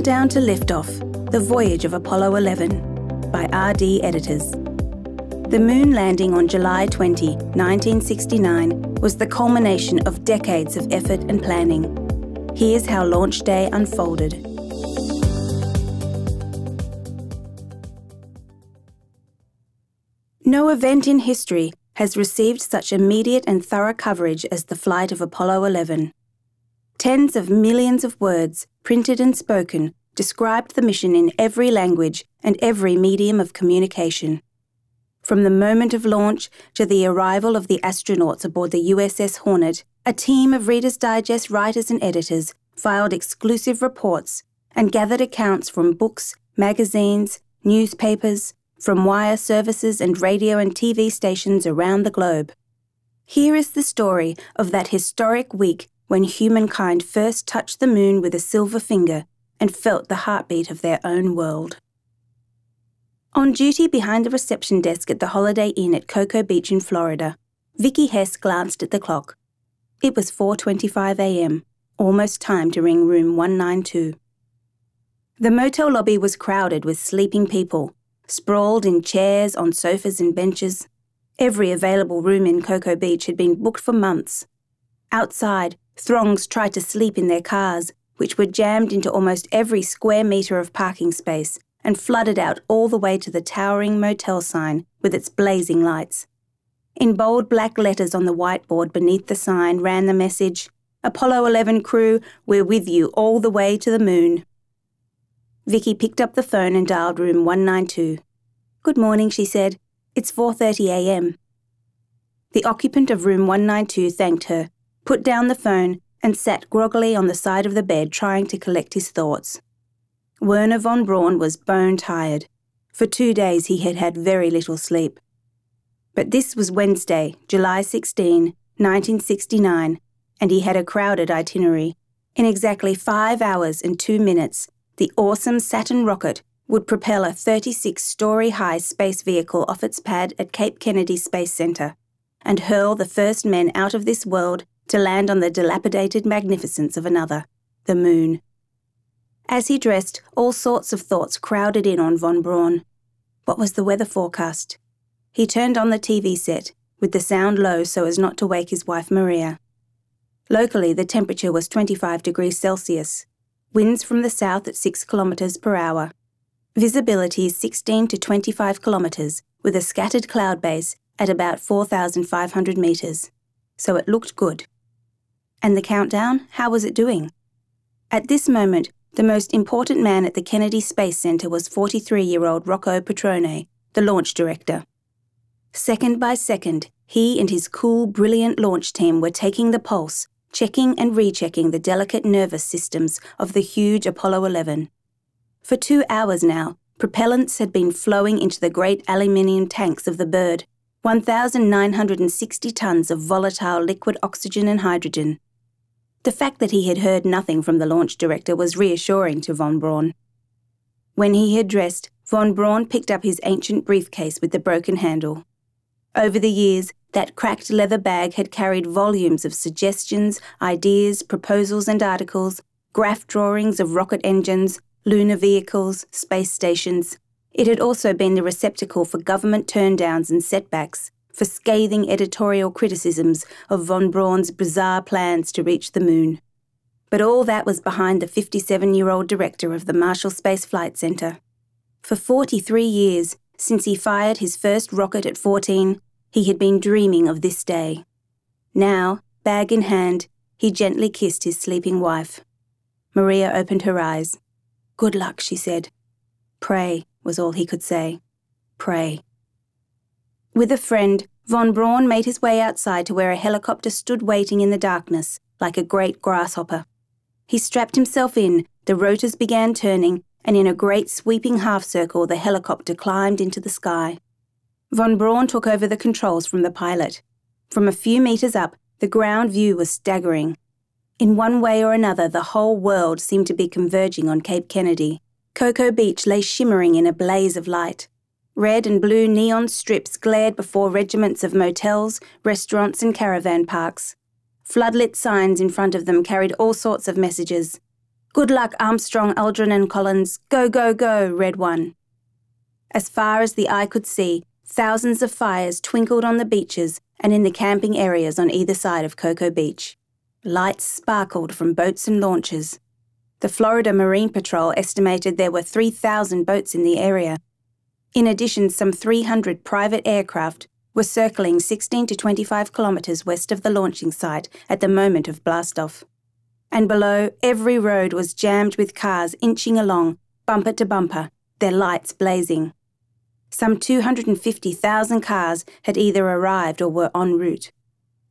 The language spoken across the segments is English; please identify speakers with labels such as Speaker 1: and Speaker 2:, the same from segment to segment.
Speaker 1: Countdown to Liftoff The Voyage of Apollo 11 by RD Editors. The moon landing on July 20, 1969, was the culmination of decades of effort and planning. Here's how launch day unfolded. No event in history has received such immediate and thorough coverage as the flight of Apollo 11. Tens of millions of words, printed and spoken, described the mission in every language and every medium of communication. From the moment of launch to the arrival of the astronauts aboard the USS Hornet, a team of Reader's Digest writers and editors filed exclusive reports and gathered accounts from books, magazines, newspapers, from wire services and radio and TV stations around the globe. Here is the story of that historic week when humankind first touched the moon with a silver finger and felt the heartbeat of their own world. On duty behind the reception desk at the Holiday Inn at Cocoa Beach in Florida, Vicky Hess glanced at the clock. It was 4:25 a.m., almost time to ring room 192. The motel lobby was crowded with sleeping people, sprawled in chairs on sofas and benches. Every available room in Cocoa Beach had been booked for months. Outside, Throngs tried to sleep in their cars, which were jammed into almost every square metre of parking space and flooded out all the way to the towering motel sign with its blazing lights. In bold black letters on the whiteboard beneath the sign ran the message Apollo 11 crew, we're with you all the way to the moon. Vicky picked up the phone and dialed room 192. Good morning, she said. It's 4:30 a.m. The occupant of room 192 thanked her put down the phone, and sat groggily on the side of the bed trying to collect his thoughts. Wernher von Braun was bone tired. For two days he had had very little sleep. But this was Wednesday, July 16, 1969, and he had a crowded itinerary. In exactly five hours and two minutes, the awesome Saturn rocket would propel a 36 story high space vehicle off its pad at Cape Kennedy Space Center and hurl the first men out of this world to land on the dilapidated magnificence of another, the moon. As he dressed, all sorts of thoughts crowded in on von Braun. What was the weather forecast? He turned on the TV set, with the sound low so as not to wake his wife Maria. Locally, the temperature was 25 degrees Celsius, winds from the south at 6 kilometres per hour. Visibility 16 to 25 kilometres, with a scattered cloud base at about 4,500 metres. So it looked good. And the countdown, how was it doing? At this moment, the most important man at the Kennedy Space Center was 43 year old Rocco Petrone, the launch director. Second by second, he and his cool, brilliant launch team were taking the pulse, checking and rechecking the delicate nervous systems of the huge Apollo 11. For two hours now, propellants had been flowing into the great aluminium tanks of the bird, 1,960 tons of volatile liquid oxygen and hydrogen. The fact that he had heard nothing from the launch director was reassuring to von Braun. When he had dressed, von Braun picked up his ancient briefcase with the broken handle. Over the years, that cracked leather bag had carried volumes of suggestions, ideas, proposals, and articles, graph drawings of rocket engines, lunar vehicles, space stations. It had also been the receptacle for government turndowns and setbacks, for scathing editorial criticisms of von Braun's bizarre plans to reach the moon. But all that was behind the 57 year old director of the Marshall Space Flight Center. For 43 years, since he fired his first rocket at 14, he had been dreaming of this day. Now, bag in hand, he gently kissed his sleeping wife. Maria opened her eyes. Good luck, she said. Pray, was all he could say. Pray. With a friend, von Braun made his way outside to where a helicopter stood waiting in the darkness, like a great grasshopper. He strapped himself in, the rotors began turning, and in a great sweeping half circle, the helicopter climbed into the sky. Von Braun took over the controls from the pilot. From a few metres up, the ground view was staggering. In one way or another, the whole world seemed to be converging on Cape Kennedy. Cocoa Beach lay shimmering in a blaze of light. Red and blue neon strips glared before regiments of motels, restaurants, and caravan parks. Floodlit signs in front of them carried all sorts of messages. Good luck, Armstrong, Aldrin, and Collins. Go, go, go, read one. As far as the eye could see, thousands of fires twinkled on the beaches and in the camping areas on either side of Cocoa Beach. Lights sparkled from boats and launches. The Florida Marine Patrol estimated there were 3,000 boats in the area. In addition, some 300 private aircraft were circling 16 to 25 kilometres west of the launching site at the moment of blastoff and below every road was jammed with cars inching along, bumper to bumper, their lights blazing. Some 250,000 cars had either arrived or were en route.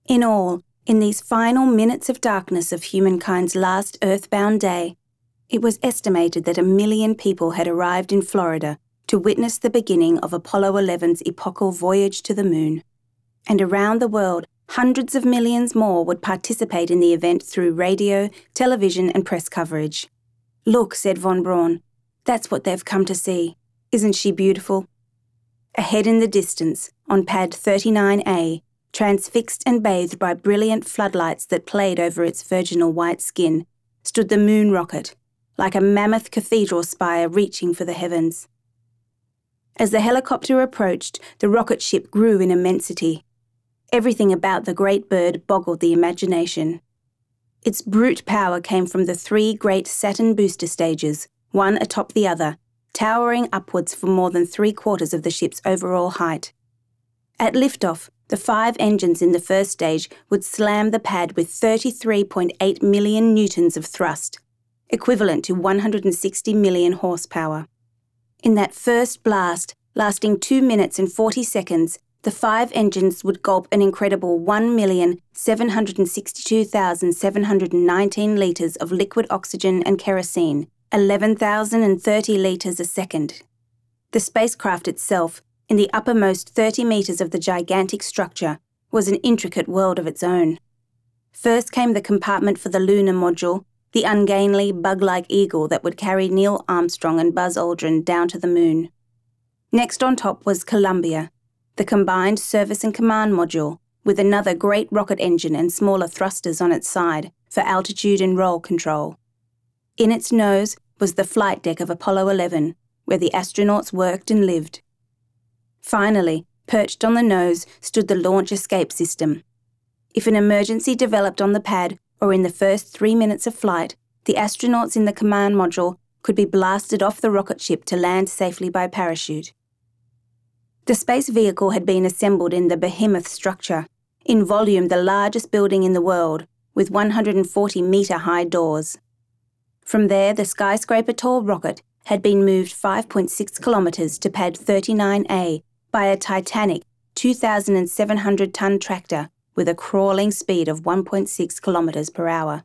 Speaker 1: In all, in these final minutes of darkness of humankind's last earthbound day, it was estimated that a million people had arrived in Florida to witness the beginning of Apollo 11's epochal voyage to the moon. And around the world, hundreds of millions more would participate in the event through radio, television, and press coverage. Look, said von Braun, that's what they've come to see. Isn't she beautiful? Ahead in the distance, on pad 39A, transfixed and bathed by brilliant floodlights that played over its virginal white skin, stood the moon rocket, like a mammoth cathedral spire reaching for the heavens. As the helicopter approached, the rocket ship grew in immensity. Everything about the great bird boggled the imagination. Its brute power came from the three great Saturn booster stages, one atop the other, towering upwards for more than three quarters of the ship's overall height. At liftoff, the five engines in the first stage would slam the pad with 33.8 million newtons of thrust, equivalent to 160 million horsepower. In that first blast, lasting 2 minutes and 40 seconds, the five engines would gulp an incredible 1,762,719 litres of liquid oxygen and kerosene, 11,030 litres a second. The spacecraft itself, in the uppermost 30 metres of the gigantic structure, was an intricate world of its own. First came the compartment for the lunar module, the ungainly, bug like eagle that would carry Neil Armstrong and Buzz Aldrin down to the moon. Next on top was Columbia, the combined service and command module, with another great rocket engine and smaller thrusters on its side for altitude and roll control. In its nose was the flight deck of Apollo 11, where the astronauts worked and lived. Finally, perched on the nose stood the launch escape system. If an emergency developed on the pad or in the first three minutes of flight, the astronauts in the command module could be blasted off the rocket ship to land safely by parachute. The space vehicle had been assembled in the behemoth structure, in volume the largest building in the world, with 140 metre high doors. From there, the skyscraper tall rocket had been moved 5.6 kilometres to pad 39A by a Titanic 2,700 tonne tractor with a crawling speed of 1.6 kilometres per hour.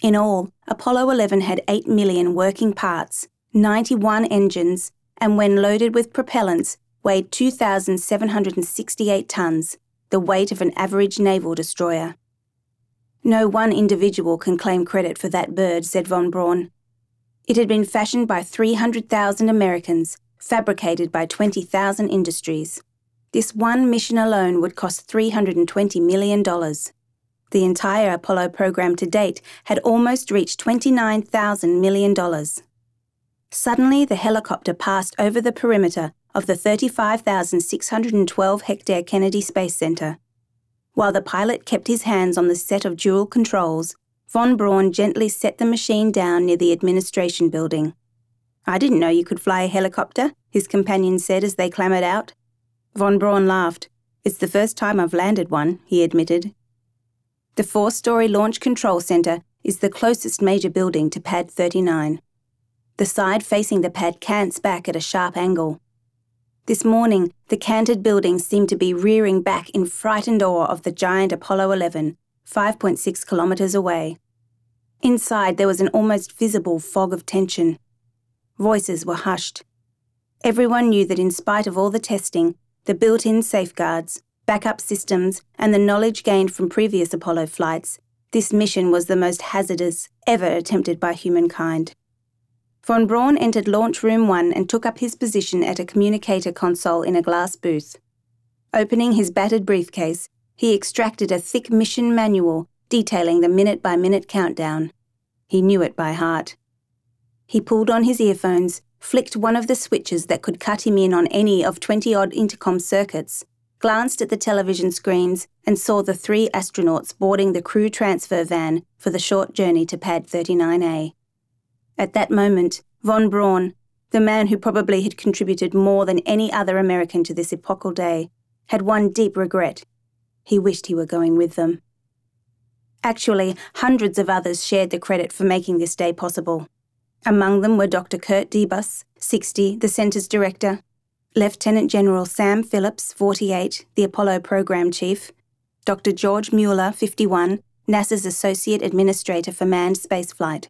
Speaker 1: In all, Apollo 11 had 8 million working parts, 91 engines, and when loaded with propellants, weighed 2,768 tonnes, the weight of an average naval destroyer. No one individual can claim credit for that bird, said von Braun. It had been fashioned by 300,000 Americans, fabricated by 20,000 industries. This one mission alone would cost $320 million. The entire Apollo program to date had almost reached $29,000 million. Suddenly, the helicopter passed over the perimeter of the 35,612 hectare Kennedy Space Center. While the pilot kept his hands on the set of dual controls, von Braun gently set the machine down near the administration building. I didn't know you could fly a helicopter, his companion said as they clambered out. Von Braun laughed. It's the first time I've landed one, he admitted. The four story Launch Control Center is the closest major building to Pad 39. The side facing the pad cants back at a sharp angle. This morning, the canted building seemed to be rearing back in frightened awe of the giant Apollo 11, 5.6 kilometres away. Inside, there was an almost visible fog of tension. Voices were hushed. Everyone knew that in spite of all the testing, the built in safeguards, backup systems, and the knowledge gained from previous Apollo flights, this mission was the most hazardous ever attempted by humankind. Von Braun entered Launch Room 1 and took up his position at a communicator console in a glass booth. Opening his battered briefcase, he extracted a thick mission manual detailing the minute by minute countdown. He knew it by heart. He pulled on his earphones, flicked one of the switches that could cut him in on any of 20 odd intercom circuits, glanced at the television screens, and saw the three astronauts boarding the crew transfer van for the short journey to Pad 39A. At that moment, von Braun, the man who probably had contributed more than any other American to this epochal day, had one deep regret. He wished he were going with them. Actually, hundreds of others shared the credit for making this day possible. Among them were Dr. Kurt Debus, 60, the centre's director, Lieutenant General Sam Phillips, 48, the Apollo Program Chief, Dr. George Mueller, 51, NASA's Associate Administrator for Manned Spaceflight.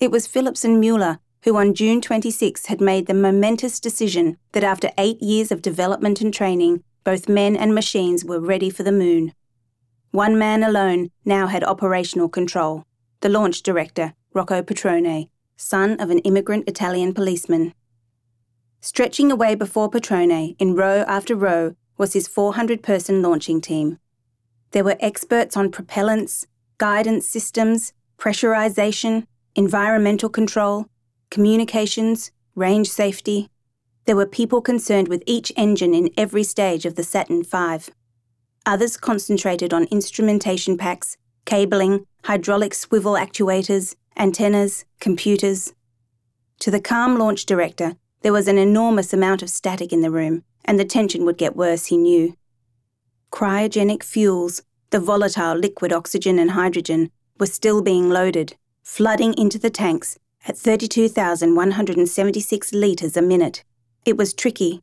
Speaker 1: It was Phillips and Mueller who on June 26 had made the momentous decision that after eight years of development and training, both men and machines were ready for the moon. One man alone now had operational control the launch director, Rocco Petrone, son of an immigrant Italian policeman. Stretching away before Petrone, in row after row, was his 400 person launching team. There were experts on propellants, guidance systems, pressurization, environmental control, communications, range safety. There were people concerned with each engine in every stage of the Saturn V. Others concentrated on instrumentation packs, cabling, hydraulic swivel actuators, antennas, computers. To the calm launch director, there was an enormous amount of static in the room, and the tension would get worse, he knew. Cryogenic fuels, the volatile liquid oxygen and hydrogen, were still being loaded, flooding into the tanks at 32,176 litres a minute. It was tricky.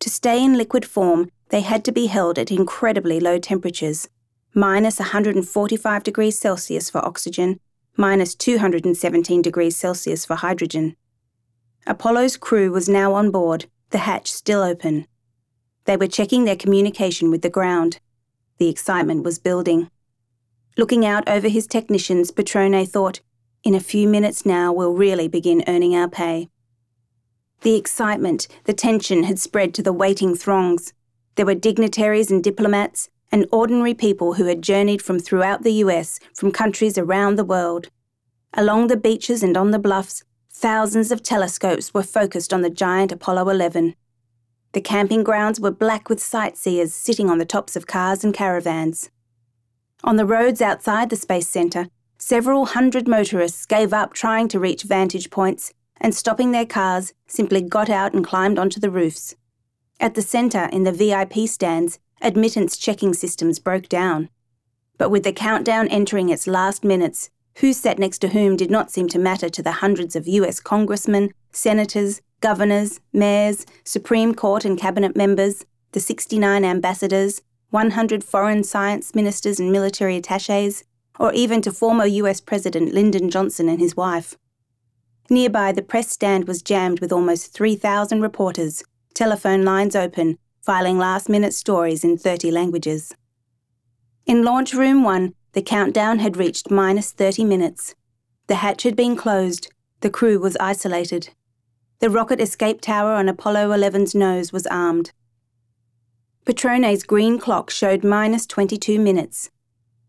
Speaker 1: To stay in liquid form, they had to be held at incredibly low temperatures minus 145 degrees Celsius for oxygen, minus 217 degrees Celsius for hydrogen. Apollo's crew was now on board, the hatch still open. They were checking their communication with the ground. The excitement was building. Looking out over his technicians, Petrone thought, in a few minutes now we'll really begin earning our pay. The excitement, the tension had spread to the waiting throngs. There were dignitaries and diplomats, and ordinary people who had journeyed from throughout the US, from countries around the world. Along the beaches and on the bluffs, thousands of telescopes were focused on the giant Apollo 11. The camping grounds were black with sightseers sitting on the tops of cars and caravans. On the roads outside the Space Centre, several hundred motorists gave up trying to reach vantage points and, stopping their cars, simply got out and climbed onto the roofs. At the centre, in the VIP stands, admittance checking systems broke down. But with the countdown entering its last minutes, who sat next to whom did not seem to matter to the hundreds of US congressmen, senators, governors, mayors, Supreme Court and cabinet members, the 69 ambassadors, 100 foreign science ministers and military attaches, or even to former US President Lyndon Johnson and his wife. Nearby, the press stand was jammed with almost 3,000 reporters, telephone lines open, filing last minute stories in 30 languages. In Launch Room 1, the countdown had reached minus 30 minutes. The hatch had been closed, the crew was isolated. The rocket escape tower on Apollo 11's nose was armed. Petrone's green clock showed minus 22 minutes.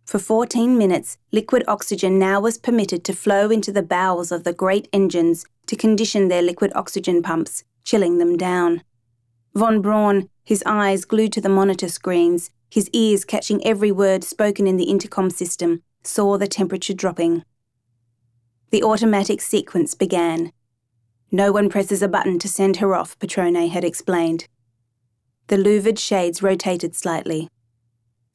Speaker 1: For 14 minutes, liquid oxygen now was permitted to flow into the bowels of the great engines to condition their liquid oxygen pumps, chilling them down. Von Braun, his eyes glued to the monitor screens, his ears catching every word spoken in the intercom system, saw the temperature dropping. The automatic sequence began. No one presses a button to send her off, Petrone had explained. The louvered shades rotated slightly.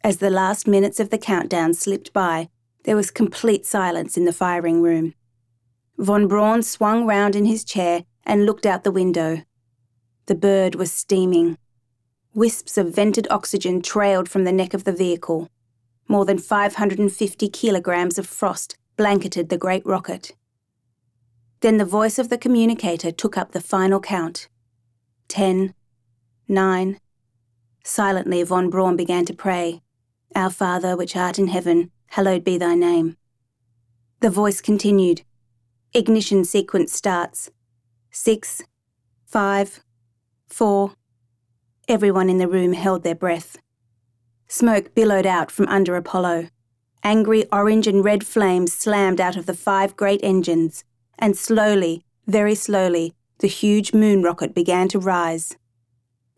Speaker 1: As the last minutes of the countdown slipped by, there was complete silence in the firing room. Von Braun swung round in his chair and looked out the window. The bird was steaming. Wisps of vented oxygen trailed from the neck of the vehicle. More than 550 kilograms of frost blanketed the great rocket. Then the voice of the communicator took up the final count. Ten, nine. Silently, von Braun began to pray, Our Father, which art in heaven, hallowed be thy name. The voice continued. Ignition sequence starts. Six, five, four. Everyone in the room held their breath. Smoke billowed out from under Apollo. Angry orange and red flames slammed out of the five great engines, and slowly, very slowly, the huge moon rocket began to rise.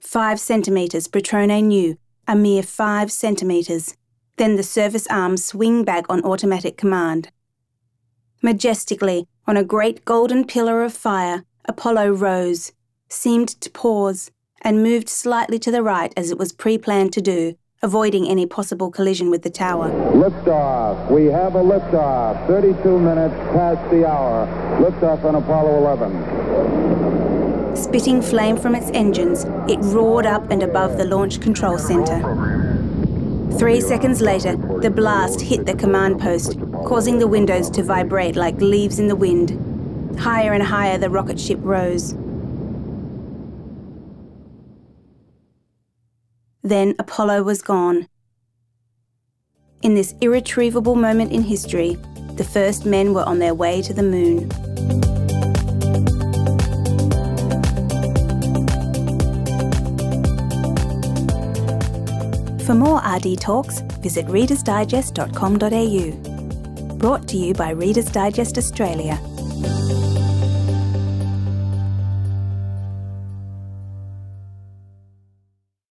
Speaker 1: Five centimetres, Petrone knew, a mere five centimetres. Then the service arms swing back on automatic command. Majestically, on a great golden pillar of fire, Apollo rose, seemed to pause, and moved slightly to the right as it was pre planned to do, avoiding any possible collision with the tower.
Speaker 2: Liftoff. We have a liftoff. 32 minutes past the hour. Liftoff on Apollo 11.
Speaker 1: Spitting flame from its engines, it roared up and above the launch control center. Three seconds later, the blast hit the command post, causing the windows to vibrate like leaves in the wind. Higher and higher the rocket ship rose. Then Apollo was gone. In this irretrievable moment in history, the first men were on their way to the moon. For more RD talks, visit readersdigest.com.au. Brought to you by Reader's Digest Australia.